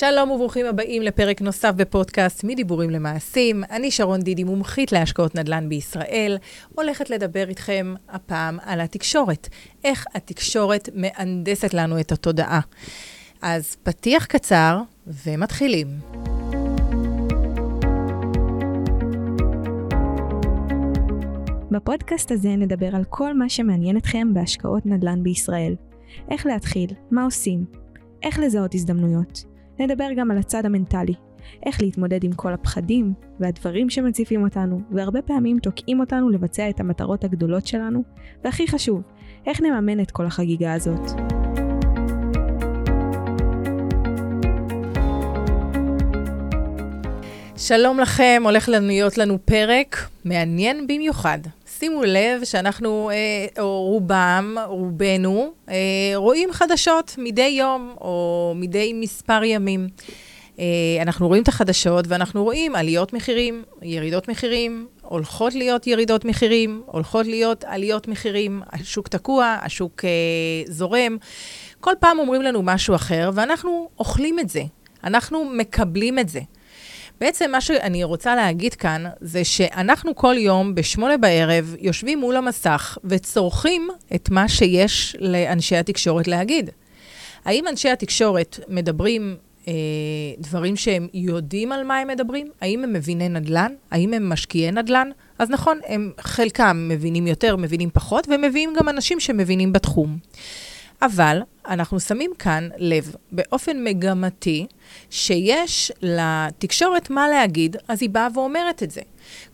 שלום וברוכים הבאים לפרק נוסף בפודקאסט מדיבורים למעשים. אני שרון דידי, מומחית להשקעות נדל"ן בישראל, הולכת לדבר איתכם הפעם על התקשורת. איך התקשורת מהנדסת לנו את התודעה. אז פתיח קצר ומתחילים. בפודקאסט הזה נדבר על כל מה שמעניין אתכם בהשקעות נדל"ן בישראל. איך להתחיל, מה עושים, איך לזהות הזדמנויות. נדבר גם על הצד המנטלי, איך להתמודד עם כל הפחדים והדברים שמציפים אותנו, והרבה פעמים תוקעים אותנו לבצע את המטרות הגדולות שלנו, והכי חשוב, איך נממן את כל החגיגה הזאת. שלום לכם, הולך להיות לנו פרק מעניין במיוחד. שימו לב שאנחנו, אה, או רובם, רובנו, אה, רואים חדשות מדי יום או מדי מספר ימים. אה, אנחנו רואים את החדשות ואנחנו רואים עליות מחירים, ירידות מחירים, הולכות להיות ירידות מחירים, הולכות להיות עליות מחירים, השוק תקוע, השוק אה, זורם. כל פעם אומרים לנו משהו אחר ואנחנו אוכלים את זה, אנחנו מקבלים את זה. בעצם מה שאני רוצה להגיד כאן, זה שאנחנו כל יום בשמונה בערב יושבים מול המסך וצורכים את מה שיש לאנשי התקשורת להגיד. האם אנשי התקשורת מדברים אה, דברים שהם יודעים על מה הם מדברים? האם הם מביני נדל"ן? האם הם משקיעי נדל"ן? אז נכון, הם חלקם מבינים יותר, מבינים פחות, והם מביאים גם אנשים שמבינים בתחום. אבל אנחנו שמים כאן לב באופן מגמתי שיש לתקשורת מה להגיד, אז היא באה ואומרת את זה.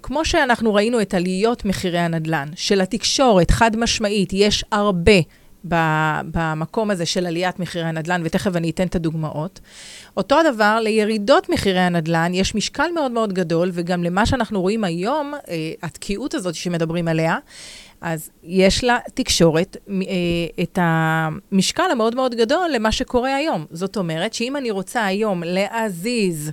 כמו שאנחנו ראינו את עליות מחירי הנדל"ן, שלתקשורת חד משמעית יש הרבה במקום הזה של עליית מחירי הנדל"ן, ותכף אני אתן את הדוגמאות. אותו הדבר, לירידות מחירי הנדל"ן יש משקל מאוד מאוד גדול, וגם למה שאנחנו רואים היום, אה, התקיעות הזאת שמדברים עליה, אז יש לה תקשורת אה, את המשקל המאוד מאוד גדול למה שקורה היום. זאת אומרת שאם אני רוצה היום להזיז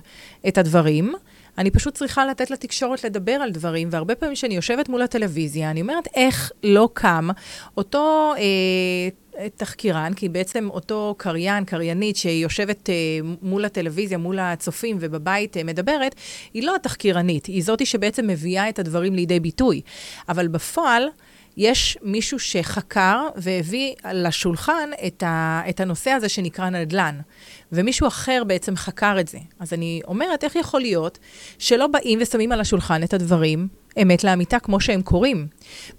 את הדברים, אני פשוט צריכה לתת לתקשורת לדבר על דברים, והרבה פעמים כשאני יושבת מול הטלוויזיה, אני אומרת, איך לא קם אותו אה, תחקירן, כי בעצם אותו קריין, קריינית שיושבת אה, מול הטלוויזיה, מול הצופים ובבית אה, מדברת, היא לא התחקירנית, היא זאתי שבעצם מביאה את הדברים לידי ביטוי. אבל בפועל, יש מישהו שחקר והביא לשולחן את, ה, את הנושא הזה שנקרא נדל"ן, ומישהו אחר בעצם חקר את זה. אז אני אומרת, איך יכול להיות שלא באים ושמים על השולחן את הדברים אמת לאמיתה כמו שהם קורים?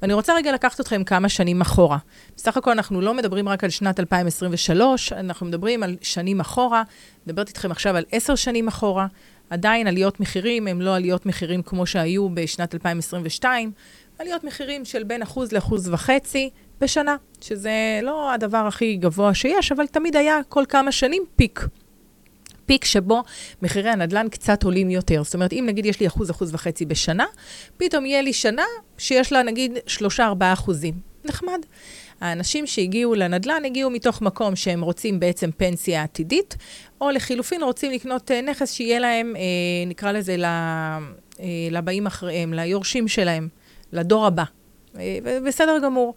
ואני רוצה רגע לקחת אתכם כמה שנים אחורה. בסך הכל אנחנו לא מדברים רק על שנת 2023, אנחנו מדברים על שנים אחורה, מדברת איתכם עכשיו על עשר שנים אחורה. עדיין עליות מחירים הם לא עליות מחירים כמו שהיו בשנת 2022. עליות מחירים של בין אחוז לאחוז וחצי בשנה, שזה לא הדבר הכי גבוה שיש, אבל תמיד היה כל כמה שנים פיק. פיק שבו מחירי הנדל"ן קצת עולים יותר. זאת אומרת, אם נגיד יש לי אחוז, אחוז וחצי בשנה, פתאום יהיה לי שנה שיש לה נגיד שלושה, ארבעה אחוזים. נחמד. האנשים שהגיעו לנדל"ן הגיעו מתוך מקום שהם רוצים בעצם פנסיה עתידית, או לחילופין רוצים לקנות אה, נכס שיהיה להם, אה, נקרא לזה, אה, לבאים אחריהם, ליורשים שלהם. לדור הבא. אה, בסדר גמור.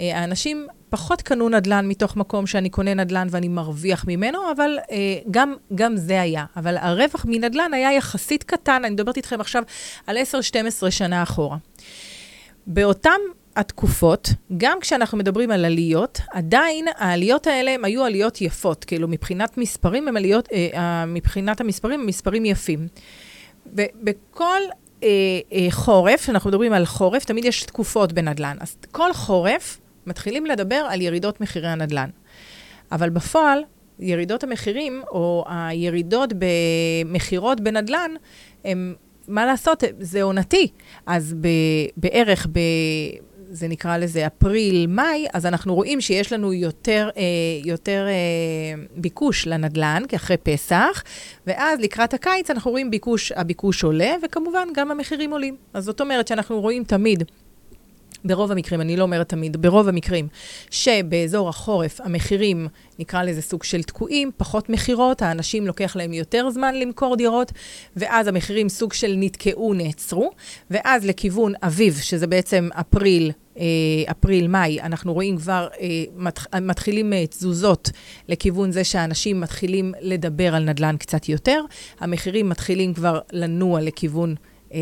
אה, האנשים פחות קנו נדל"ן מתוך מקום שאני קונה נדל"ן ואני מרוויח ממנו, אבל אה, גם, גם זה היה. אבל הרווח מנדל"ן היה יחסית קטן, אני מדברת איתכם עכשיו על 10-12 שנה אחורה. באותם התקופות, גם כשאנחנו מדברים על עליות, עדיין העליות האלה הם היו עליות יפות. כאילו, מבחינת מספרים, הם עליות, אה, מבחינת המספרים, הם מספרים יפים. ובכל אה, אה, חורף, אנחנו מדברים על חורף, תמיד יש תקופות בנדל"ן. אז כל חורף מתחילים לדבר על ירידות מחירי הנדל"ן. אבל בפועל, ירידות המחירים, או הירידות במכירות בנדל"ן, הם, מה לעשות, זה עונתי. אז ב, בערך ב... זה נקרא לזה אפריל-מאי, אז אנחנו רואים שיש לנו יותר, אה, יותר אה, ביקוש לנדל"ן, כאחרי פסח, ואז לקראת הקיץ אנחנו רואים ביקוש, הביקוש עולה, וכמובן גם המחירים עולים. אז זאת אומרת שאנחנו רואים תמיד ברוב המקרים, אני לא אומרת תמיד, ברוב המקרים, שבאזור החורף המחירים, נקרא לזה סוג של תקועים, פחות מכירות, האנשים לוקח להם יותר זמן למכור דירות, ואז המחירים סוג של נתקעו, נעצרו, ואז לכיוון אביב, שזה בעצם אפריל, אה, אפריל-מאי, אנחנו רואים כבר, אה, מתחילים אה, תזוזות לכיוון זה שהאנשים מתחילים לדבר על נדל"ן קצת יותר, המחירים מתחילים כבר לנוע לכיוון... אה,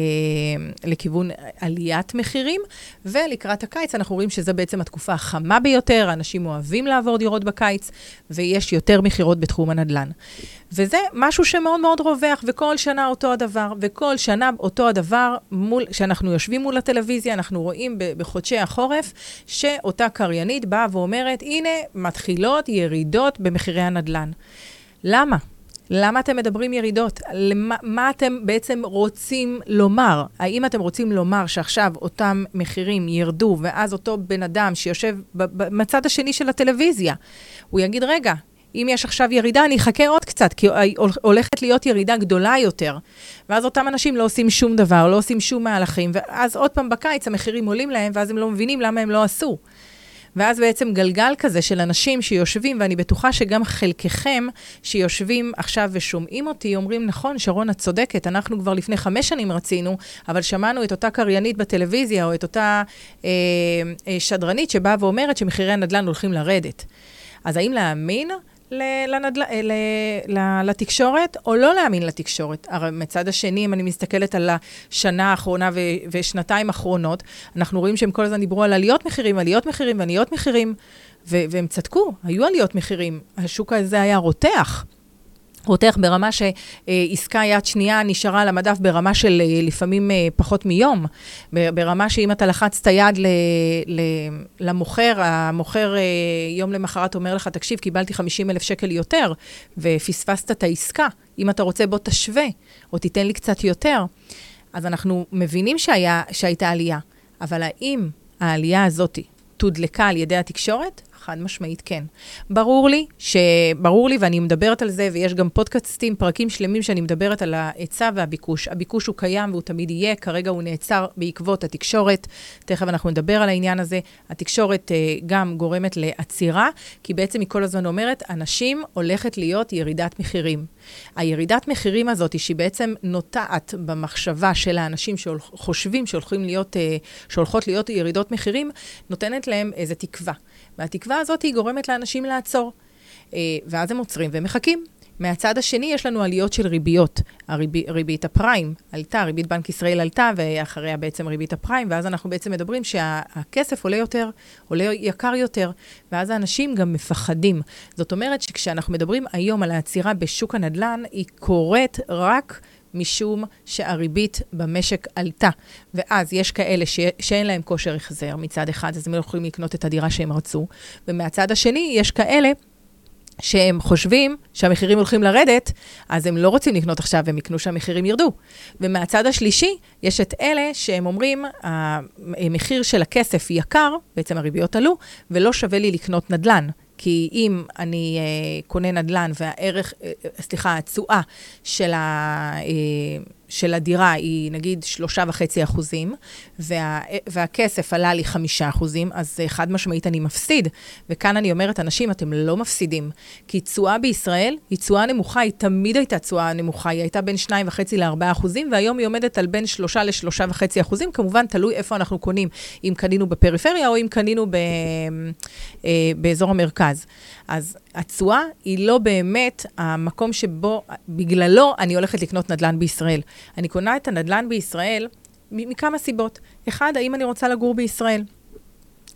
לכיוון עליית מחירים, ולקראת הקיץ אנחנו רואים שזו בעצם התקופה החמה ביותר, אנשים אוהבים לעבור דירות בקיץ, ויש יותר מכירות בתחום הנדל"ן. וזה משהו שמאוד מאוד רווח, וכל שנה אותו הדבר, וכל שנה אותו הדבר, כשאנחנו יושבים מול הטלוויזיה, אנחנו רואים בחודשי החורף, שאותה קריינית באה ואומרת, הנה, מתחילות ירידות במחירי הנדל"ן. למה? למה אתם מדברים ירידות? למה, מה אתם בעצם רוצים לומר? האם אתם רוצים לומר שעכשיו אותם מחירים ירדו, ואז אותו בן אדם שיושב בצד השני של הטלוויזיה, הוא יגיד, רגע, אם יש עכשיו ירידה, אני אחכה עוד קצת, כי הולכת להיות ירידה גדולה יותר. ואז אותם אנשים לא עושים שום דבר, לא עושים שום מהלכים, ואז עוד פעם בקיץ המחירים עולים להם, ואז הם לא מבינים למה הם לא עשו. ואז בעצם גלגל כזה של אנשים שיושבים, ואני בטוחה שגם חלקכם שיושבים עכשיו ושומעים אותי, אומרים, נכון, שרון, את צודקת, אנחנו כבר לפני חמש שנים רצינו, אבל שמענו את אותה קריינית בטלוויזיה, או את אותה אה, אה, שדרנית שבאה ואומרת שמחירי הנדל"ן הולכים לרדת. אז האם להאמין? לנדל... אה, לתקשורת, או לא להאמין לתקשורת. הרי מצד השני, אם אני מסתכלת על השנה האחרונה ו... ושנתיים האחרונות, אנחנו רואים שהם כל הזמן דיברו על עליות מחירים, עליות מחירים ועליות מחירים, ו... והם צדקו, היו עליות מחירים. השוק הזה היה רותח. רותח ברמה שעסקה יד שנייה נשארה על המדף ברמה של אה, לפעמים אה, פחות מיום, ברמה שאם אתה לחצת יד למוכר, המוכר אה, יום למחרת אומר לך, תקשיב, קיבלתי 50 אלף שקל יותר, ופספסת את העסקה. אם אתה רוצה, בוא תשווה, או תיתן לי קצת יותר. אז אנחנו מבינים שהיה, שהייתה עלייה, אבל האם העלייה הזאת תודלקה על ידי התקשורת? חד משמעית כן. ברור לי, ש... ברור לי, ואני מדברת על זה, ויש גם פודקאסטים, פרקים שלמים שאני מדברת על ההיצע והביקוש. הביקוש הוא קיים והוא תמיד יהיה, כרגע הוא נעצר בעקבות התקשורת. תכף אנחנו נדבר על העניין הזה. התקשורת uh, גם גורמת לעצירה, כי בעצם היא כל הזמן אומרת, אנשים הולכת להיות ירידת מחירים. הירידת מחירים הזאת, שהיא בעצם נוטעת במחשבה של האנשים שחושבים שהולכים להיות, uh, שהולכות להיות ירידות מחירים, נותנת להם איזו תקווה. והתקווה הזאת היא גורמת לאנשים לעצור. אה, ואז הם עוצרים ומחכים. מהצד השני, יש לנו עליות של ריביות. הריב, ריבית הפריים עלתה, ריבית בנק ישראל עלתה, ואחריה בעצם ריבית הפריים, ואז אנחנו בעצם מדברים שהכסף עולה יותר, עולה יקר יותר, ואז האנשים גם מפחדים. זאת אומרת שכשאנחנו מדברים היום על העצירה בשוק הנדל"ן, היא קורית רק... משום שהריבית במשק עלתה. ואז יש כאלה ש... שאין להם כושר החזר מצד אחד, אז הם לא יכולים לקנות את הדירה שהם רצו, ומהצד השני יש כאלה שהם חושבים שהמחירים הולכים לרדת, אז הם לא רוצים לקנות עכשיו, הם יקנו שהמחירים ירדו. ומהצד השלישי, יש את אלה שהם אומרים, המחיר של הכסף יקר, בעצם הריביות עלו, ולא שווה לי לקנות נדל"ן. כי אם אני uh, קונה נדל"ן והערך, uh, סליחה, התשואה של, ה, uh, של הדירה היא נגיד שלושה וחצי אחוזים, וה, והכסף עלה לי חמישה אחוזים, אז uh, חד משמעית אני מפסיד. וכאן אני אומרת, אנשים, אתם לא מפסידים. כי תשואה בישראל היא תשואה נמוכה, היא תמיד הייתה תשואה נמוכה, היא הייתה בין שניים וחצי לארבעה אחוזים, והיום היא עומדת על בין שלושה לשלושה וחצי אחוזים, כמובן תלוי איפה אנחנו קונים, אם קנינו בפריפריה או אם קנינו ב, uh, באזור המרכז. אז התשואה היא לא באמת המקום שבו, בגללו אני הולכת לקנות נדל"ן בישראל. אני קונה את הנדל"ן בישראל מכמה סיבות. אחד, האם אני רוצה לגור בישראל?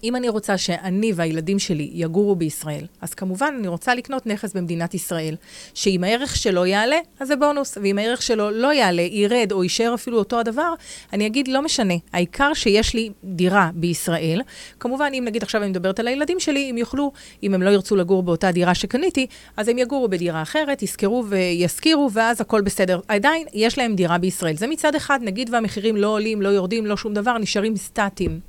אם אני רוצה שאני והילדים שלי יגורו בישראל, אז כמובן אני רוצה לקנות נכס במדינת ישראל, שאם הערך שלו יעלה, אז זה בונוס, ואם הערך שלו לא יעלה, ירד או יישאר אפילו אותו הדבר, אני אגיד, לא משנה, העיקר שיש לי דירה בישראל. כמובן, אם נגיד עכשיו אני מדברת על הילדים שלי, אם יוכלו, אם הם לא ירצו לגור באותה דירה שקניתי, אז הם יגורו בדירה אחרת, ישכרו וישכירו, ואז הכל בסדר. עדיין, יש להם דירה בישראל. זה מצד אחד, נגיד והמחירים לא עולים, לא יורדים, לא שום דבר, נשארים סטטיים.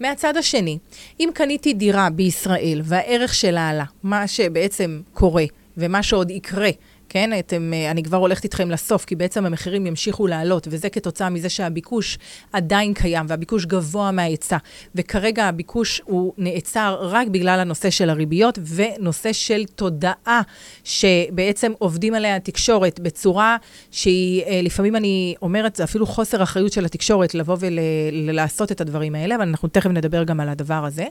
מהצד השני, אם קניתי דירה בישראל והערך שלה עלה, מה שבעצם קורה ומה שעוד יקרה כן? אתם, אה, אני כבר הולכת איתכם לסוף, כי בעצם המחירים ימשיכו לעלות, וזה כתוצאה מזה שהביקוש עדיין קיים, והביקוש גבוה מההיצע. וכרגע הביקוש הוא נעצר רק בגלל הנושא של הריביות, ונושא של תודעה, שבעצם עובדים עליה התקשורת בצורה שהיא, אה, לפעמים אני אומרת, זה אפילו חוסר אחריות של התקשורת לבוא ולעשות את הדברים האלה, אבל אנחנו תכף נדבר גם על הדבר הזה.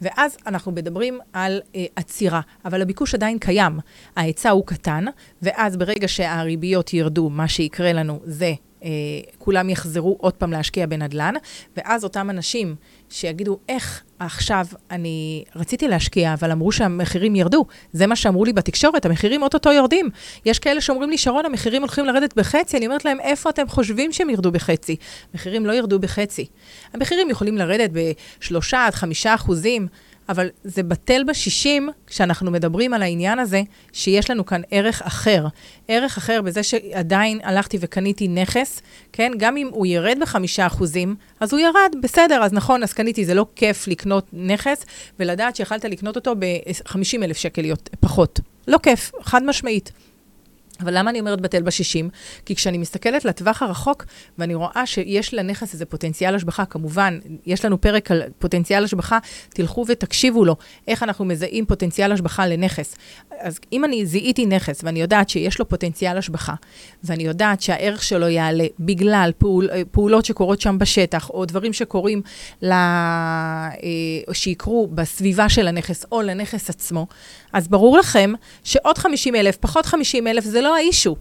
ואז אנחנו מדברים על אה, עצירה, אבל הביקוש עדיין קיים. ההיצע הוא קטן, ואז ברגע שהריביות ירדו, מה שיקרה לנו זה, אה, כולם יחזרו עוד פעם להשקיע בנדל"ן, ואז אותם אנשים שיגידו, איך עכשיו אני רציתי להשקיע, אבל אמרו שהמחירים ירדו. זה מה שאמרו לי בתקשורת, המחירים אוטוטו יורדים. יש כאלה שאומרים לי, שרון, המחירים הולכים לרדת בחצי. אני אומרת להם, איפה אתם חושבים שהם ירדו בחצי? המחירים לא ירדו בחצי. המחירים יכולים לרדת בשלושה עד חמישה אחוזים. אבל זה בטל בשישים כשאנחנו מדברים על העניין הזה, שיש לנו כאן ערך אחר. ערך אחר בזה שעדיין הלכתי וקניתי נכס, כן? גם אם הוא ירד בחמישה אחוזים, אז הוא ירד, בסדר, אז נכון, אז קניתי, זה לא כיף לקנות נכס, ולדעת שיכלת לקנות אותו ב-50 אלף שקל פחות. לא כיף, חד משמעית. אבל למה אני אומרת בטל בשישים? כי כשאני מסתכלת לטווח הרחוק, ואני רואה שיש לנכס איזה פוטנציאל השבחה, כמובן, יש לנו פרק על פוטנציאל השבחה, תלכו ותקשיבו לו, איך אנחנו מזהים פוטנציאל השבחה לנכס. אז אם אני זיהיתי נכס, ואני יודעת שיש לו פוטנציאל השבחה, ואני יודעת שהערך שלו יעלה בגלל פעול, פעולות שקורות שם בשטח, או דברים שקורים, לה, אה, שיקרו בסביבה של הנכס, או לנכס עצמו, אז ברור לכם שעוד 50 אלף, פחות 50 אלף, זה לא האישו.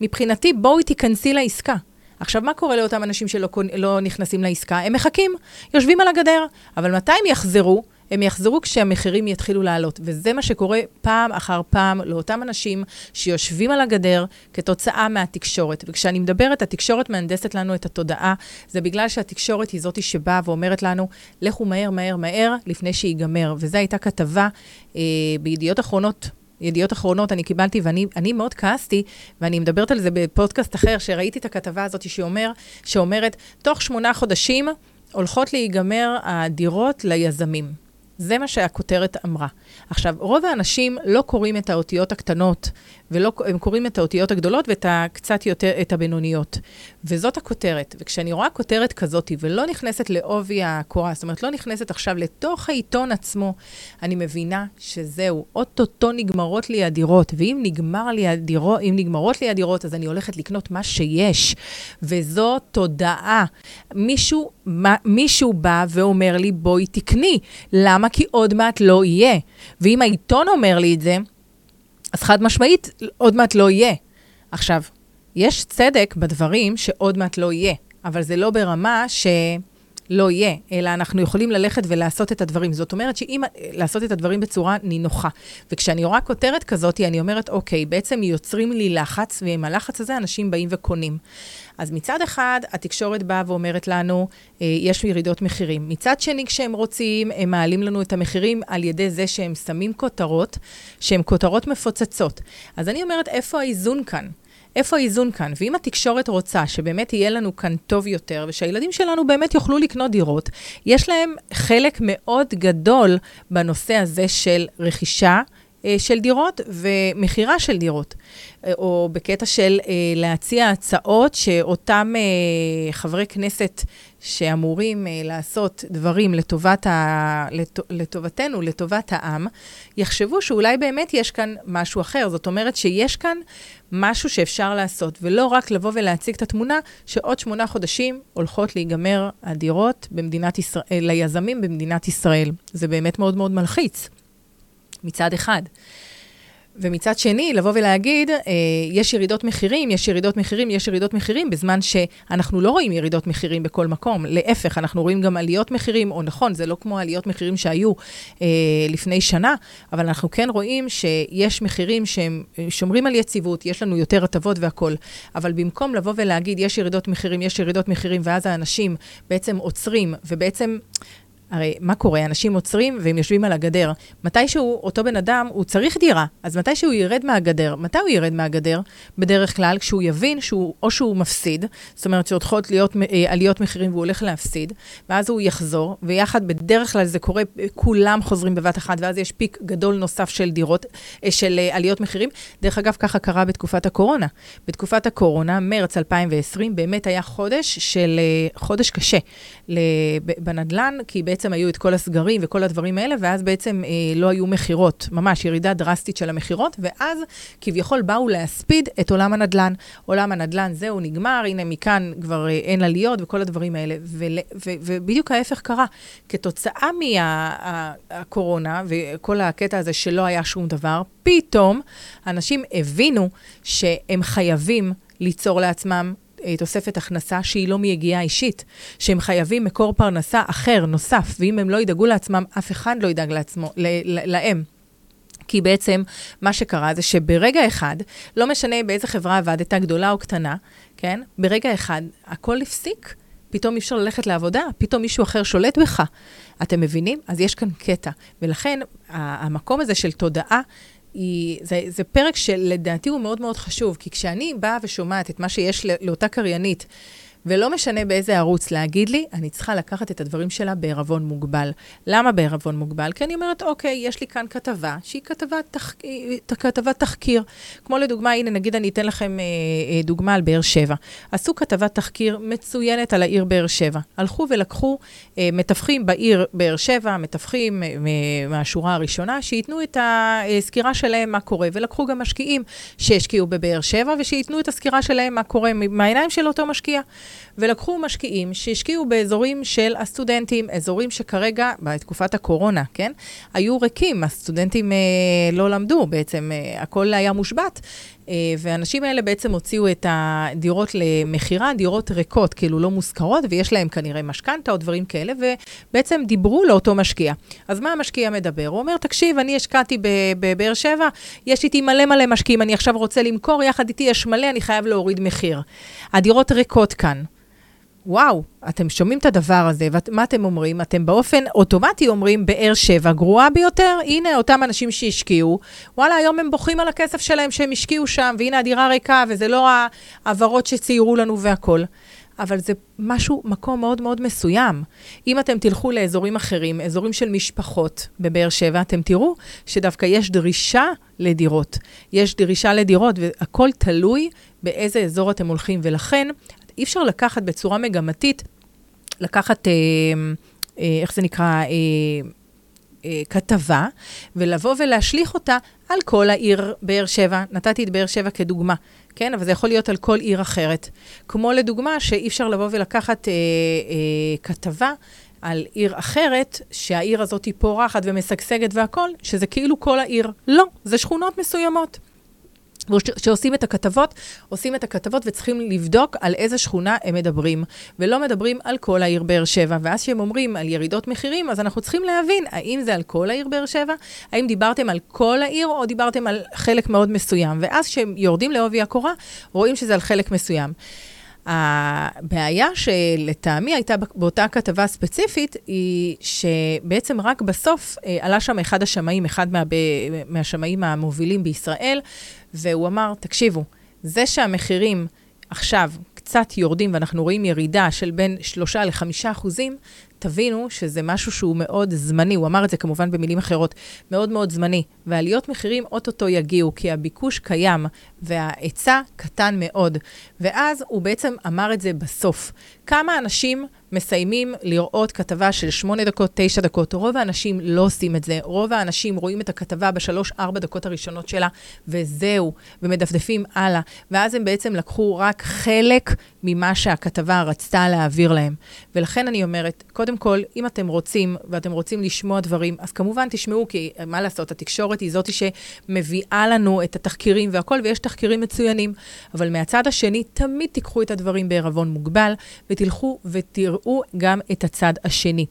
מבחינתי, בואי תיכנסי לעסקה. עכשיו, מה קורה לאותם אנשים שלא לא נכנסים לעסקה? הם מחכים, יושבים על הגדר, אבל מתי הם יחזרו? הם יחזרו כשהמחירים יתחילו לעלות. וזה מה שקורה פעם אחר פעם לאותם אנשים שיושבים על הגדר כתוצאה מהתקשורת. וכשאני מדברת, התקשורת מהנדסת לנו את התודעה, זה בגלל שהתקשורת היא זאתי שבאה ואומרת לנו, לכו מהר, מהר, מהר, לפני שיגמר. וזו הייתה כתבה אה, בידיעות אחרונות ידיעות אחרונות, אני קיבלתי, ואני מאוד כעסתי, ואני מדברת על זה בפודקאסט אחר, שראיתי את הכתבה הזאת שאומר, שאומרת, תוך שמונה חודשים הולכות להיגמר הדירות ליזמים. זה מה שהכותרת אמרה. עכשיו, רוב האנשים לא קוראים את האותיות הקטנות, והם קוראים את האותיות הגדולות ואת הקצת יותר, את הבינוניות. וזאת הכותרת. וכשאני רואה כותרת כזאת, ולא נכנסת לעובי הקורה, זאת אומרת, לא נכנסת עכשיו לתוך העיתון עצמו, אני מבינה שזהו, אוטוטו נגמרות לי הדירות. ואם נגמר לי הדירות, אם נגמרות לי הדירות, אז אני הולכת לקנות מה שיש. וזו תודעה. מישהו, מה, מישהו בא ואומר לי, בואי תקני. למה? כי עוד מעט לא יהיה. ואם העיתון אומר לי את זה, אז חד משמעית, עוד מעט לא יהיה. עכשיו, יש צדק בדברים שעוד מעט לא יהיה, אבל זה לא ברמה ש... לא יהיה, אלא אנחנו יכולים ללכת ולעשות את הדברים. זאת אומרת שאם, לעשות את הדברים בצורה נינוחה. וכשאני רואה כותרת כזאת, אני אומרת, אוקיי, בעצם יוצרים לי לחץ, ועם הלחץ הזה אנשים באים וקונים. אז מצד אחד, התקשורת באה ואומרת לנו, אה, יש ירידות מחירים. מצד שני, כשהם רוצים, הם מעלים לנו את המחירים על ידי זה שהם שמים כותרות, שהן כותרות מפוצצות. אז אני אומרת, איפה האיזון כאן? איפה האיזון כאן? ואם התקשורת רוצה שבאמת יהיה לנו כאן טוב יותר, ושהילדים שלנו באמת יוכלו לקנות דירות, יש להם חלק מאוד גדול בנושא הזה של רכישה. אה, של דירות ומכירה של דירות, אה, או בקטע של אה, להציע הצעות שאותם חברי כנסת שאמורים לעשות דברים לטובת ה... לטובתנו, לטובת העם, יחשבו שאולי באמת יש כאן משהו אחר. זאת אומרת שיש כאן משהו שאפשר לעשות, ולא רק לבוא ולהציג את התמונה שעוד שמונה חודשים הולכות להיגמר הדירות במדינת ישראל, ליזמים במדינת ישראל. זה באמת מאוד מאוד מלחיץ. מצד אחד. ומצד שני, לבוא ולהגיד, אה, יש ירידות מחירים, יש ירידות מחירים, יש ירידות מחירים, בזמן שאנחנו לא רואים ירידות מחירים בכל מקום. להפך, אנחנו רואים גם עליות מחירים, או נכון, זה לא כמו עליות מחירים שהיו אה, לפני שנה, אבל אנחנו כן רואים שיש מחירים שהם אה, שומרים על יציבות, יש לנו יותר הטבות והכול. אבל במקום לבוא ולהגיד, יש ירידות מחירים, יש ירידות מחירים, ואז האנשים בעצם עוצרים, ובעצם... הרי מה קורה? אנשים עוצרים והם יושבים על הגדר. מתישהו אותו בן אדם, הוא צריך דירה, אז מתי שהוא ירד מהגדר, מתי הוא ירד מהגדר? בדרך כלל, כשהוא יבין שהוא, או שהוא מפסיד, זאת אומרת שהולכות להיות אה, עליות מחירים והוא הולך להפסיד, ואז הוא יחזור, ויחד, בדרך כלל זה קורה, כולם חוזרים בבת אחת, ואז יש פיק גדול נוסף של דירות, אה, של אה, עליות מחירים. דרך אגב, ככה קרה בתקופת הקורונה. בתקופת הקורונה, מרץ 2020, באמת היה חודש של, חודש קשה בנדל"ן, כי בעצם היו את כל הסגרים וכל הדברים האלה, ואז בעצם אה, לא היו מכירות, ממש ירידה דרסטית של המכירות, ואז כביכול באו להספיד את עולם הנדל"ן. עולם הנדל"ן, זהו, נגמר, הנה מכאן כבר אה, אין עליות וכל הדברים האלה. ובדיוק ההפך קרה. כתוצאה מהקורונה מה- וכל הקטע הזה שלא היה שום דבר, פתאום אנשים הבינו שהם חייבים ליצור לעצמם תוספת הכנסה שהיא לא מיגיעה אישית, שהם חייבים מקור פרנסה אחר, נוסף, ואם הם לא ידאגו לעצמם, אף אחד לא ידאג לעצמו, להם. כי בעצם מה שקרה זה שברגע אחד, לא משנה באיזה חברה עבדת, גדולה או קטנה, כן? ברגע אחד הכל הפסיק. פתאום אי אפשר ללכת לעבודה, פתאום מישהו אחר שולט בך. אתם מבינים? אז יש כאן קטע. ולכן, המקום הזה של תודעה היא, זה, זה פרק שלדעתי הוא מאוד מאוד חשוב, כי כשאני באה ושומעת את מה שיש לאותה קריינית, ולא משנה באיזה ערוץ להגיד לי, אני צריכה לקחת את הדברים שלה בערבון מוגבל. למה בערבון מוגבל? כי אני אומרת, אוקיי, יש לי כאן כתבה, שהיא כתבת, תח... כתבת תחקיר. כמו לדוגמה, הנה, נגיד אני אתן לכם אה, אה, דוגמה על באר שבע. עשו כתבת תחקיר מצוינת על העיר באר שבע. הלכו ולקחו אה, מתווכים בעיר באר שבע, מתווכים אה, מהשורה הראשונה, שייתנו את הסקירה שלהם מה קורה, ולקחו גם משקיעים שהשקיעו בבאר שבע, ושייתנו את הסקירה שלהם מה קורה מהעיניים של אותו משקיע. ולקחו משקיעים שהשקיעו באזורים של הסטודנטים, אזורים שכרגע, בתקופת הקורונה, כן, היו ריקים, הסטודנטים אה, לא למדו, בעצם אה, הכל היה מושבת. אה, והאנשים האלה בעצם הוציאו את הדירות למכירה, דירות ריקות, כאילו לא מושכרות, ויש להם כנראה משכנתה או דברים כאלה, ובעצם דיברו לאותו משקיע. אז מה המשקיע מדבר? הוא אומר, תקשיב, אני השקעתי בבאר שבע, יש איתי מלא מלא משקיעים, אני עכשיו רוצה למכור, יחד איתי יש מלא, אני חייב להוריד מחיר. הדירות ריקות כאן. וואו, אתם שומעים את הדבר הזה, ומה אתם אומרים? אתם באופן אוטומטי אומרים, באר שבע גרועה ביותר, הנה אותם אנשים שהשקיעו, וואלה, היום הם בוכים על הכסף שלהם שהם השקיעו שם, והנה הדירה ריקה, וזה לא העברות שציירו לנו והכול. אבל זה משהו, מקום מאוד מאוד מסוים. אם אתם תלכו לאזורים אחרים, אזורים של משפחות בבאר שבע, אתם תראו שדווקא יש דרישה לדירות. יש דרישה לדירות, והכל תלוי באיזה אזור אתם הולכים, ולכן אי אפשר לקחת בצורה מגמתית, לקחת, אה, אה, איך זה נקרא, אה, אה, כתבה, ולבוא ולהשליך אותה על כל העיר באר שבע. נתתי את באר שבע כדוגמה, כן? אבל זה יכול להיות על כל עיר אחרת. כמו לדוגמה, שאי אפשר לבוא ולקחת אה, אה, כתבה על עיר אחרת, שהעיר הזאת היא פורחת ומשגשגת והכול, שזה כאילו כל העיר. לא, זה שכונות מסוימות. שעושים את הכתבות, עושים את הכתבות וצריכים לבדוק על איזה שכונה הם מדברים, ולא מדברים על כל העיר באר שבע. ואז כשהם אומרים על ירידות מחירים, אז אנחנו צריכים להבין, האם זה על כל העיר באר שבע? האם דיברתם על כל העיר, או דיברתם על חלק מאוד מסוים? ואז כשהם יורדים לעובי הקורה, רואים שזה על חלק מסוים. הבעיה שלטעמי הייתה באותה כתבה ספציפית, היא שבעצם רק בסוף אה, עלה שם אחד השמאים, אחד מה, מהשמאים המובילים בישראל, והוא אמר, תקשיבו, זה שהמחירים עכשיו קצת יורדים ואנחנו רואים ירידה של בין 3 ל-5 אחוזים, תבינו שזה משהו שהוא מאוד זמני, הוא אמר את זה כמובן במילים אחרות, מאוד מאוד זמני. ועליות מחירים אוטוטו יגיעו, כי הביקוש קיים וההיצע קטן מאוד. ואז הוא בעצם אמר את זה בסוף. כמה אנשים מסיימים לראות כתבה של 8 דקות, 9 דקות? רוב האנשים לא עושים את זה. רוב האנשים רואים את הכתבה בשלוש-ארבע דקות הראשונות שלה, וזהו, ומדפדפים הלאה. ואז הם בעצם לקחו רק חלק ממה שהכתבה רצתה להעביר להם. ולכן אני אומרת, קודם כל, אם אתם רוצים, ואתם רוצים לשמוע דברים, אז כמובן תשמעו, כי מה לעשות, התקשורת היא זאת שמביאה לנו את התחקירים והכול, ויש תחקירים מצוינים. אבל מהצד השני, תמיד תיקחו את הדברים בערבון מוגבל, ותלכו ותראו גם את הצד השני.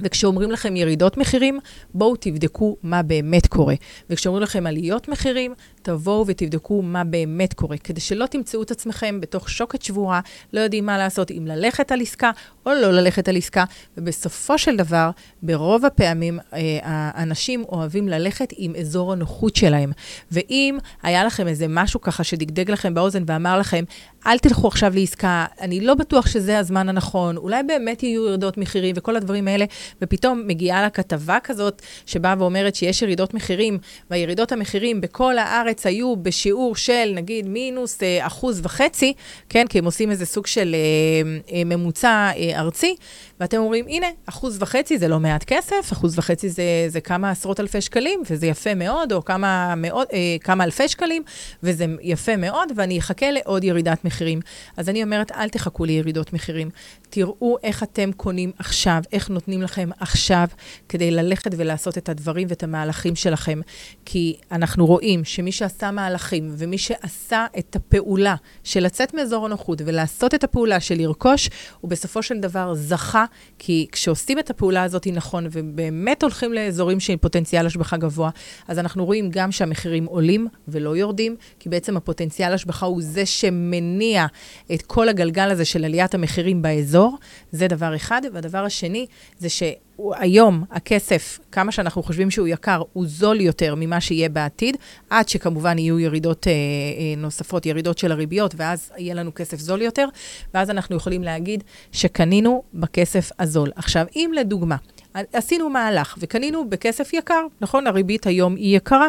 וכשאומרים לכם ירידות מחירים, בואו תבדקו מה באמת קורה. וכשאומרים לכם עליות מחירים, תבואו ותבדקו מה באמת קורה, כדי שלא תמצאו את עצמכם בתוך שוקת שבורה, לא יודעים מה לעשות, אם ללכת על עסקה או לא ללכת על עסקה, ובסופו של דבר, ברוב הפעמים, אה, האנשים אוהבים ללכת עם אזור הנוחות שלהם. ואם היה לכם איזה משהו ככה שדגדג לכם באוזן ואמר לכם, אל תלכו עכשיו לעסקה, אני לא בטוח שזה הזמן הנכון, אולי באמת יהיו ירידות מחירים וכל הדברים האלה, ופתאום מגיעה לה כתבה כזאת שבאה ואומרת שיש ירידות מחירים, והירידות המחירים בכל הארץ היו בשיעור של נגיד מינוס אה, אחוז וחצי, כן, כי הם עושים איזה סוג של אה, אה, ממוצע אה, ארצי, ואתם אומרים, הנה, אחוז וחצי זה לא מעט כסף, אחוז וחצי זה, זה כמה עשרות אלפי שקלים, וזה יפה מאוד, או כמה, מאות, אה, כמה אלפי שקלים, וזה יפה מאוד, ואני אחכה לעוד ירידת מחירים. אז אני אומרת, אל תחכו לירידות מחירים. תראו איך אתם קונים עכשיו, איך נותנים לכם עכשיו, כדי ללכת ולעשות את הדברים ואת המהלכים שלכם. כי אנחנו רואים שמי שעשה מהלכים, ומי שעשה את הפעולה של לצאת מאזור הנוחות ולעשות את הפעולה של לרכוש, הוא בסופו של דבר זכה כי כשעושים את הפעולה הזאת נכון, ובאמת הולכים לאזורים של פוטנציאל השבחה גבוה, אז אנחנו רואים גם שהמחירים עולים ולא יורדים, כי בעצם הפוטנציאל השבחה הוא זה שמניע את כל הגלגל הזה של עליית המחירים באזור. זה דבר אחד. והדבר השני, זה ש... היום הכסף, כמה שאנחנו חושבים שהוא יקר, הוא זול יותר ממה שיהיה בעתיד, עד שכמובן יהיו ירידות אה, אה, נוספות, ירידות של הריביות, ואז יהיה לנו כסף זול יותר, ואז אנחנו יכולים להגיד שקנינו בכסף הזול. עכשיו, אם לדוגמה, עשינו מהלך וקנינו בכסף יקר, נכון? הריבית היום היא יקרה.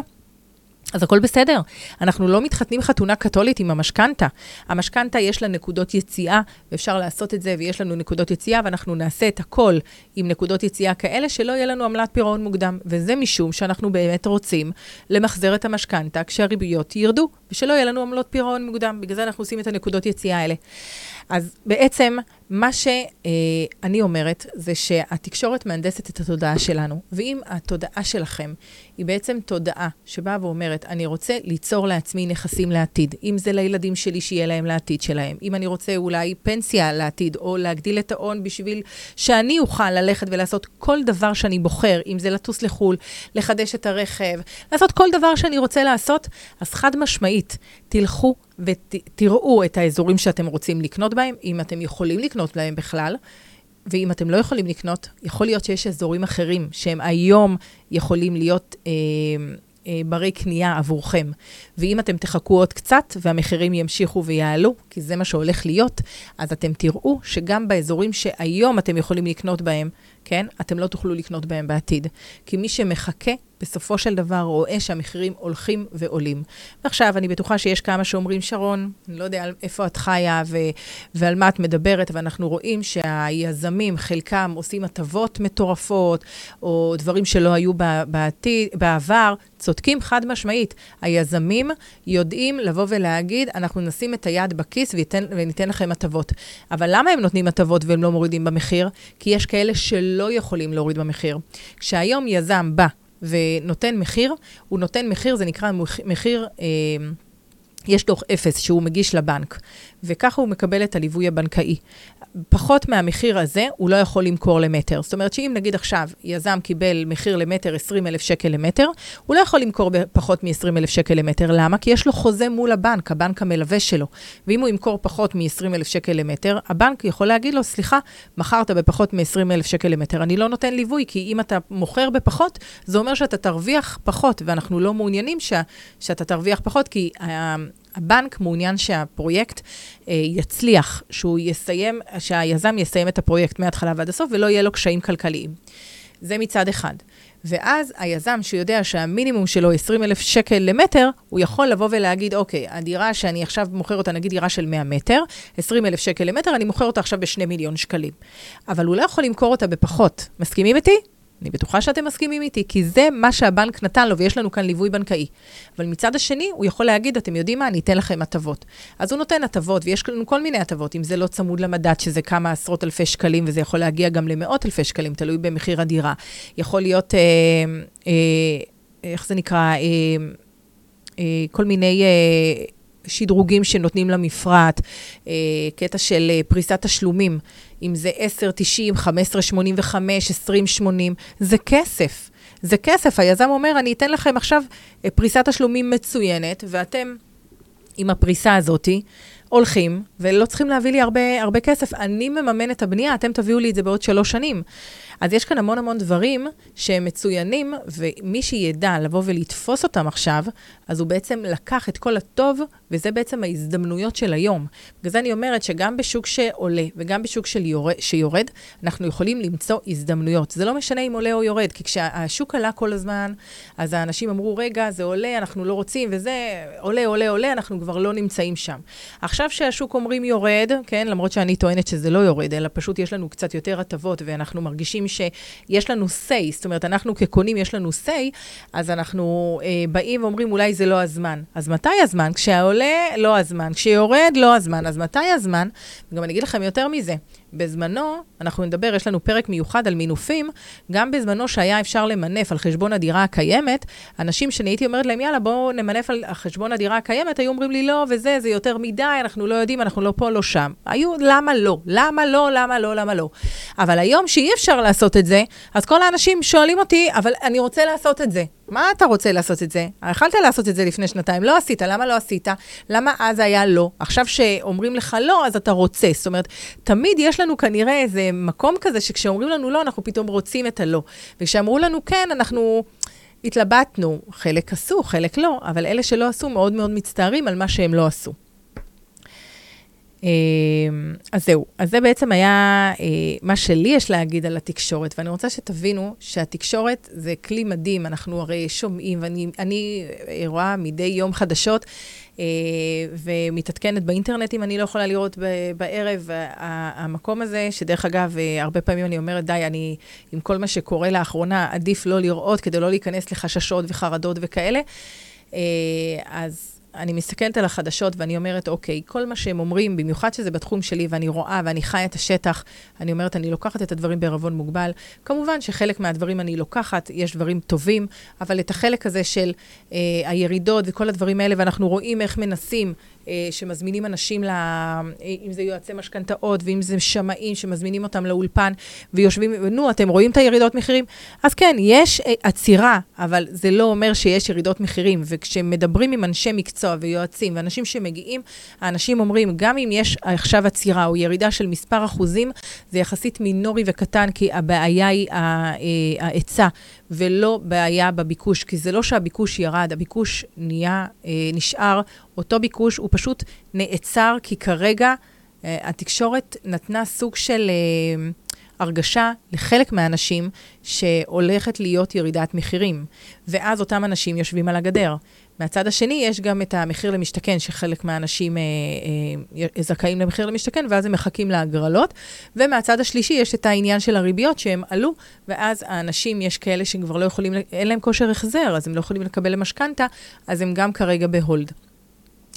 אז הכל בסדר. אנחנו לא מתחתנים חתונה קתולית עם המשכנתה. המשכנתה יש לה נקודות יציאה, ואפשר לעשות את זה, ויש לנו נקודות יציאה, ואנחנו נעשה את הכל עם נקודות יציאה כאלה, שלא יהיה לנו עמלת פירעון מוקדם. וזה משום שאנחנו באמת רוצים למחזר את המשכנתה כשהריביות ירדו, ושלא יהיה לנו עמלות פירעון מוקדם. בגלל זה אנחנו עושים את הנקודות יציאה האלה. אז בעצם, מה שאני אומרת, זה שהתקשורת מהנדסת את התודעה שלנו, ואם התודעה שלכם היא בעצם תודעה שבאה ואומרת, אני רוצה ליצור לעצמי נכסים לעתיד, אם זה לילדים שלי שיהיה להם לעתיד שלהם, אם אני רוצה אולי פנסיה לעתיד, או להגדיל את ההון בשביל שאני אוכל ללכת ולעשות כל דבר שאני בוחר, אם זה לטוס לחו"ל, לחדש את הרכב, לעשות כל דבר שאני רוצה לעשות, אז חד משמעית, תלכו ותראו את האזורים שאתם רוצים לקנות בהם, אם אתם יכולים לקנות בהם בכלל. ואם אתם לא יכולים לקנות, יכול להיות שיש אזורים אחרים שהם היום יכולים להיות אה, אה, ברי קנייה עבורכם. ואם אתם תחכו עוד קצת והמחירים ימשיכו ויעלו, כי זה מה שהולך להיות, אז אתם תראו שגם באזורים שהיום אתם יכולים לקנות בהם, כן, אתם לא תוכלו לקנות בהם בעתיד. כי מי שמחכה בסופו של דבר רואה שהמחירים הולכים ועולים. ועכשיו, אני בטוחה שיש כמה שאומרים, שרון, אני לא יודע איפה את חיה ו- ועל מה את מדברת, ואנחנו רואים שהיזמים, חלקם עושים הטבות מטורפות, או דברים שלא היו בעתיד, בעבר. צודקים חד משמעית. היזמים יודעים לבוא ולהגיד, אנחנו נשים את היד בכיס וניתן, וניתן לכם הטבות. אבל למה הם נותנים הטבות והם לא מורידים במחיר? כי יש כאלה שלא יכולים להוריד במחיר. כשהיום יזם בא ונותן מחיר, הוא נותן מחיר, זה נקרא מחיר... אה, יש דוח אפס שהוא מגיש לבנק, וככה הוא מקבל את הליווי הבנקאי. פחות מהמחיר הזה, הוא לא יכול למכור למטר. זאת אומרת שאם נגיד עכשיו יזם קיבל מחיר למטר 20 אלף שקל למטר, הוא לא יכול למכור בפחות מ-20 אלף שקל למטר. למה? כי יש לו חוזה מול הבנק, הבנק המלווה שלו. ואם הוא ימכור פחות מ-20 אלף שקל למטר, הבנק יכול להגיד לו, סליחה, מכרת בפחות מ-20 אלף שקל למטר, אני לא נותן ליווי, כי אם אתה מוכר בפחות, זה אומר שאתה תרוויח פחות, ואנחנו לא מעוניינים ש- שאתה תרוויח פחות, כי הבנק מעוניין שהפרויקט אה, יצליח, שהוא יסיים, שהיזם יסיים את הפרויקט מההתחלה ועד הסוף ולא יהיה לו קשיים כלכליים. זה מצד אחד. ואז היזם שיודע שהמינימום שלו 20 אלף שקל למטר, הוא יכול לבוא ולהגיד, אוקיי, הדירה שאני עכשיו מוכר אותה, נגיד דירה של 100 מטר, 20 אלף שקל למטר, אני מוכר אותה עכשיו ב-2 מיליון שקלים. אבל הוא לא יכול למכור אותה בפחות. מסכימים איתי? אני בטוחה שאתם מסכימים איתי, כי זה מה שהבנק נתן לו, ויש לנו כאן ליווי בנקאי. אבל מצד השני, הוא יכול להגיד, אתם יודעים מה, אני אתן לכם הטבות. אז הוא נותן הטבות, ויש לנו כל מיני הטבות, אם זה לא צמוד למדד, שזה כמה עשרות אלפי שקלים, וזה יכול להגיע גם למאות אלפי שקלים, תלוי במחיר הדירה. יכול להיות, אה, אה, איך זה נקרא, אה, אה, כל מיני... אה, שדרוגים שנותנים למפרט, אה, קטע של אה, פריסת תשלומים, אם זה 10.90, 15.85, 20.80, זה כסף. זה כסף. היזם אומר, אני אתן לכם עכשיו אה, פריסת תשלומים מצוינת, ואתם עם הפריסה הזאתי, הולכים, ולא צריכים להביא לי הרבה, הרבה כסף. אני מממן את הבנייה, אתם תביאו לי את זה בעוד שלוש שנים. אז יש כאן המון המון דברים שהם מצוינים, ומי שידע לבוא ולתפוס אותם עכשיו, אז הוא בעצם לקח את כל הטוב, וזה בעצם ההזדמנויות של היום. בגלל זה אני אומרת שגם בשוק שעולה וגם בשוק של יורד, שיורד, אנחנו יכולים למצוא הזדמנויות. זה לא משנה אם עולה או יורד, כי כשהשוק עלה כל הזמן, אז האנשים אמרו, רגע, זה עולה, אנחנו לא רוצים, וזה עולה, עולה, עולה, אנחנו כבר לא נמצאים שם. עכשיו שהשוק אומרים יורד, כן, למרות שאני טוענת שזה לא יורד, אלא פשוט יש לנו קצת יותר הטבות, ואנחנו מרגישים שיש לנו say, זאת אומרת, אנחנו כקונים, יש לנו say, אז אנחנו אה, באים ואומרים, אולי זה לא הזמן. אז מתי הזמן? כשהעולה, לא הזמן. כשיורד, לא הזמן. אז מתי הזמן? וגם אני אגיד לכם יותר מזה. בזמנו, אנחנו נדבר, יש לנו פרק מיוחד על מינופים, גם בזמנו שהיה אפשר למנף על חשבון הדירה הקיימת, אנשים שאני הייתי אומרת להם, יאללה, בואו נמנף על חשבון הדירה הקיימת, היו אומרים לי, לא, וזה, זה יותר מדי, אנחנו לא יודעים, אנחנו לא פה, לא שם. היו, למה לא? למה לא? למה לא? למה לא? אבל היום שאי אפשר לעשות את זה, אז כל האנשים שואלים אותי, אבל אני רוצה לעשות את זה. מה אתה רוצה לעשות את זה? יכלת לעשות את זה לפני שנתיים, לא עשית, למה לא עשית? למה אז היה לא? עכשיו שאומרים לך לא, אז אתה רוצה. זאת אומרת, תמיד יש לנו כנראה איזה מקום כזה שכשאומרים לנו לא, אנחנו פתאום רוצים את הלא. וכשאמרו לנו כן, אנחנו התלבטנו. חלק עשו, חלק לא, אבל אלה שלא עשו מאוד מאוד מצטערים על מה שהם לא עשו. אמ, אז זהו, אז זה בעצם היה אה, מה שלי יש להגיד על התקשורת, ואני רוצה שתבינו שהתקשורת זה כלי מדהים, אנחנו הרי שומעים, ואני רואה מדי יום חדשות אה, ומתעדכנת באינטרנט אם אני לא יכולה לראות בערב. המקום הזה, שדרך אגב, אה, הרבה פעמים אני אומרת, די, אני, עם כל מה שקורה לאחרונה, עדיף לא לראות כדי לא להיכנס לחששות וחרדות וכאלה. אז... אני מסתכלת על החדשות ואני אומרת, אוקיי, כל מה שהם אומרים, במיוחד שזה בתחום שלי ואני רואה ואני חיה את השטח, אני אומרת, אני לוקחת את הדברים בערבון מוגבל. כמובן שחלק מהדברים אני לוקחת, יש דברים טובים, אבל את החלק הזה של אה, הירידות וכל הדברים האלה, ואנחנו רואים איך מנסים שמזמינים אנשים, ל... אה, אם זה יועצי משכנתאות ואם זה שמאים שמזמינים אותם לאולפן ויושבים, נו, אתם רואים את הירידות מחירים? אז כן, יש אה, עצירה, אבל זה לא אומר שיש ירידות מחירים. וכשמדברים עם אנשי מקצוע ויועצים ואנשים שמגיעים, האנשים אומרים, גם אם יש עכשיו עצירה או ירידה של מספר אחוזים, זה יחסית מינורי וקטן, כי הבעיה היא ההיצע. ולא בעיה בביקוש, כי זה לא שהביקוש ירד, הביקוש נהיה, אה, נשאר אותו ביקוש, הוא פשוט נעצר, כי כרגע אה, התקשורת נתנה סוג של אה, הרגשה לחלק מהאנשים שהולכת להיות ירידת מחירים, ואז אותם אנשים יושבים על הגדר. מהצד השני, יש גם את המחיר למשתכן, שחלק מהאנשים אה, אה, זכאים למחיר למשתכן, ואז הם מחכים להגרלות. ומהצד השלישי, יש את העניין של הריביות, שהם עלו, ואז האנשים, יש כאלה שכבר לא יכולים, אין להם כושר החזר, אז הם לא יכולים לקבל משכנתה, אז הם גם כרגע ב hold.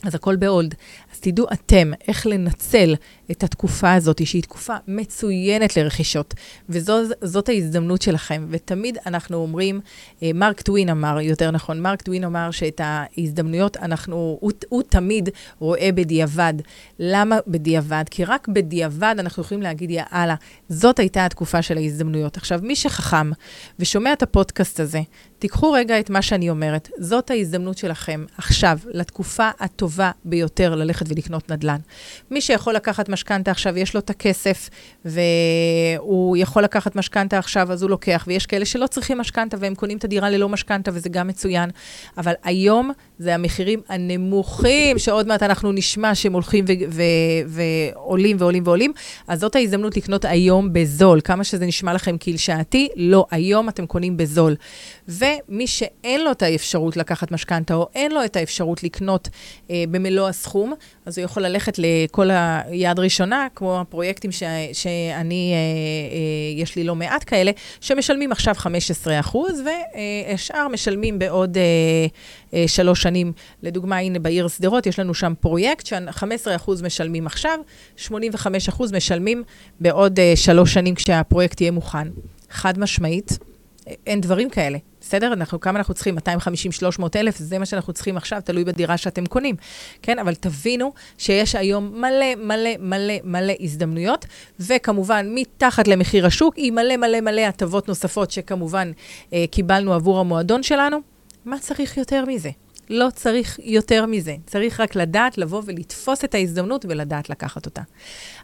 אז הכל ב hold. אז תדעו אתם איך לנצל את התקופה הזאת, שהיא תקופה מצוינת לרכישות, וזאת ההזדמנות שלכם. ותמיד אנחנו אומרים, אה, מרק טווין אמר, יותר נכון, מרק טווין אמר שאת ההזדמנויות אנחנו, הוא, הוא תמיד רואה בדיעבד. למה בדיעבד? כי רק בדיעבד אנחנו יכולים להגיד, יאללה, זאת הייתה התקופה של ההזדמנויות. עכשיו, מי שחכם ושומע את הפודקאסט הזה, תיקחו רגע את מה שאני אומרת. זאת ההזדמנות שלכם עכשיו, לתקופה הטובה ביותר ללכת ולקנות נדל"ן. מי שיכול לקחת משכנתה עכשיו, יש לו את הכסף, והוא יכול לקחת משכנתה עכשיו, אז הוא לוקח. ויש כאלה שלא צריכים משכנתה והם קונים את הדירה ללא משכנתה, וזה גם מצוין. אבל היום זה המחירים הנמוכים, שעוד מעט אנחנו נשמע שהם הולכים ועולים ועולים ועולים. אז זאת ההזדמנות לקנות היום בזול. כמה שזה נשמע לכם קלשעתי, לא, היום אתם קונים בזול. ומי שאין לו את האפשרות לקחת משכנתה, או אין לו את האפשרות לקנות אה, במלוא הסכום, אז הוא יכול ללכת לכל היד ראשונה, כמו הפרויקטים ש, שאני, אה, אה, יש לי לא מעט כאלה, שמשלמים עכשיו 15 אחוז, והשאר משלמים בעוד אה, אה, שלוש שנים. לדוגמה, הנה בעיר שדרות, יש לנו שם פרויקט ש-15 אחוז משלמים עכשיו, 85 אחוז משלמים בעוד אה, שלוש שנים כשהפרויקט יהיה מוכן. חד משמעית, אין דברים כאלה. בסדר? אנחנו, כמה אנחנו צריכים? 250, 300 אלף, זה מה שאנחנו צריכים עכשיו, תלוי בדירה שאתם קונים, כן? אבל תבינו שיש היום מלא, מלא, מלא, מלא הזדמנויות, וכמובן, מתחת למחיר השוק, עם מלא, מלא, מלא הטבות נוספות שכמובן אה, קיבלנו עבור המועדון שלנו. מה צריך יותר מזה? לא צריך יותר מזה. צריך רק לדעת לבוא ולתפוס את ההזדמנות ולדעת לקחת אותה.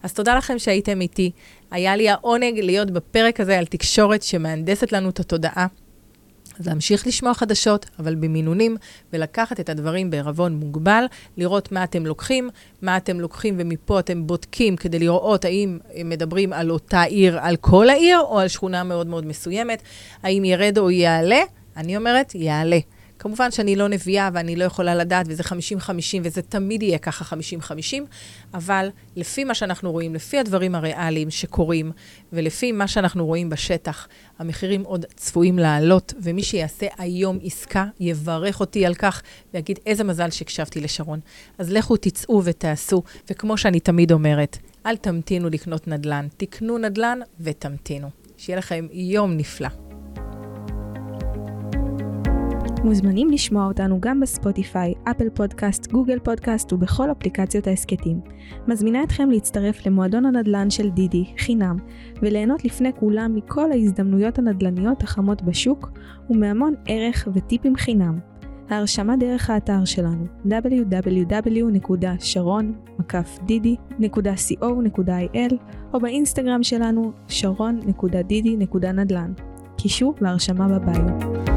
אז תודה לכם שהייתם איתי. היה לי העונג להיות בפרק הזה על תקשורת שמהנדסת לנו את התודעה. אז להמשיך לשמוע חדשות, אבל במינונים, ולקחת את הדברים בערבון מוגבל, לראות מה אתם לוקחים, מה אתם לוקחים, ומפה אתם בודקים כדי לראות האם מדברים על אותה עיר, על כל העיר, או על שכונה מאוד מאוד מסוימת, האם ירד או יעלה. אני אומרת, יעלה. כמובן שאני לא נביאה ואני לא יכולה לדעת, וזה 50-50, וזה תמיד יהיה ככה 50-50, אבל לפי מה שאנחנו רואים, לפי הדברים הריאליים שקורים, ולפי מה שאנחנו רואים בשטח, המחירים עוד צפויים לעלות, ומי שיעשה היום עסקה, יברך אותי על כך, ויגיד איזה מזל שהקשבתי לשרון. אז לכו תצאו ותעשו, וכמו שאני תמיד אומרת, אל תמתינו לקנות נדל"ן, תקנו נדל"ן ותמתינו. שיהיה לכם יום נפלא. מוזמנים לשמוע אותנו גם בספוטיפיי, אפל פודקאסט, גוגל פודקאסט ובכל אפליקציות ההסכתים. מזמינה אתכם להצטרף למועדון הנדל"ן של דידי, חינם, וליהנות לפני כולם מכל ההזדמנויות הנדל"ניות החמות בשוק, ומהמון ערך וטיפים חינם. ההרשמה דרך האתר שלנו www.sharon.didi.co.il או באינסטגרם שלנו sharon.didi.נדל"ן. קישור להרשמה בביו.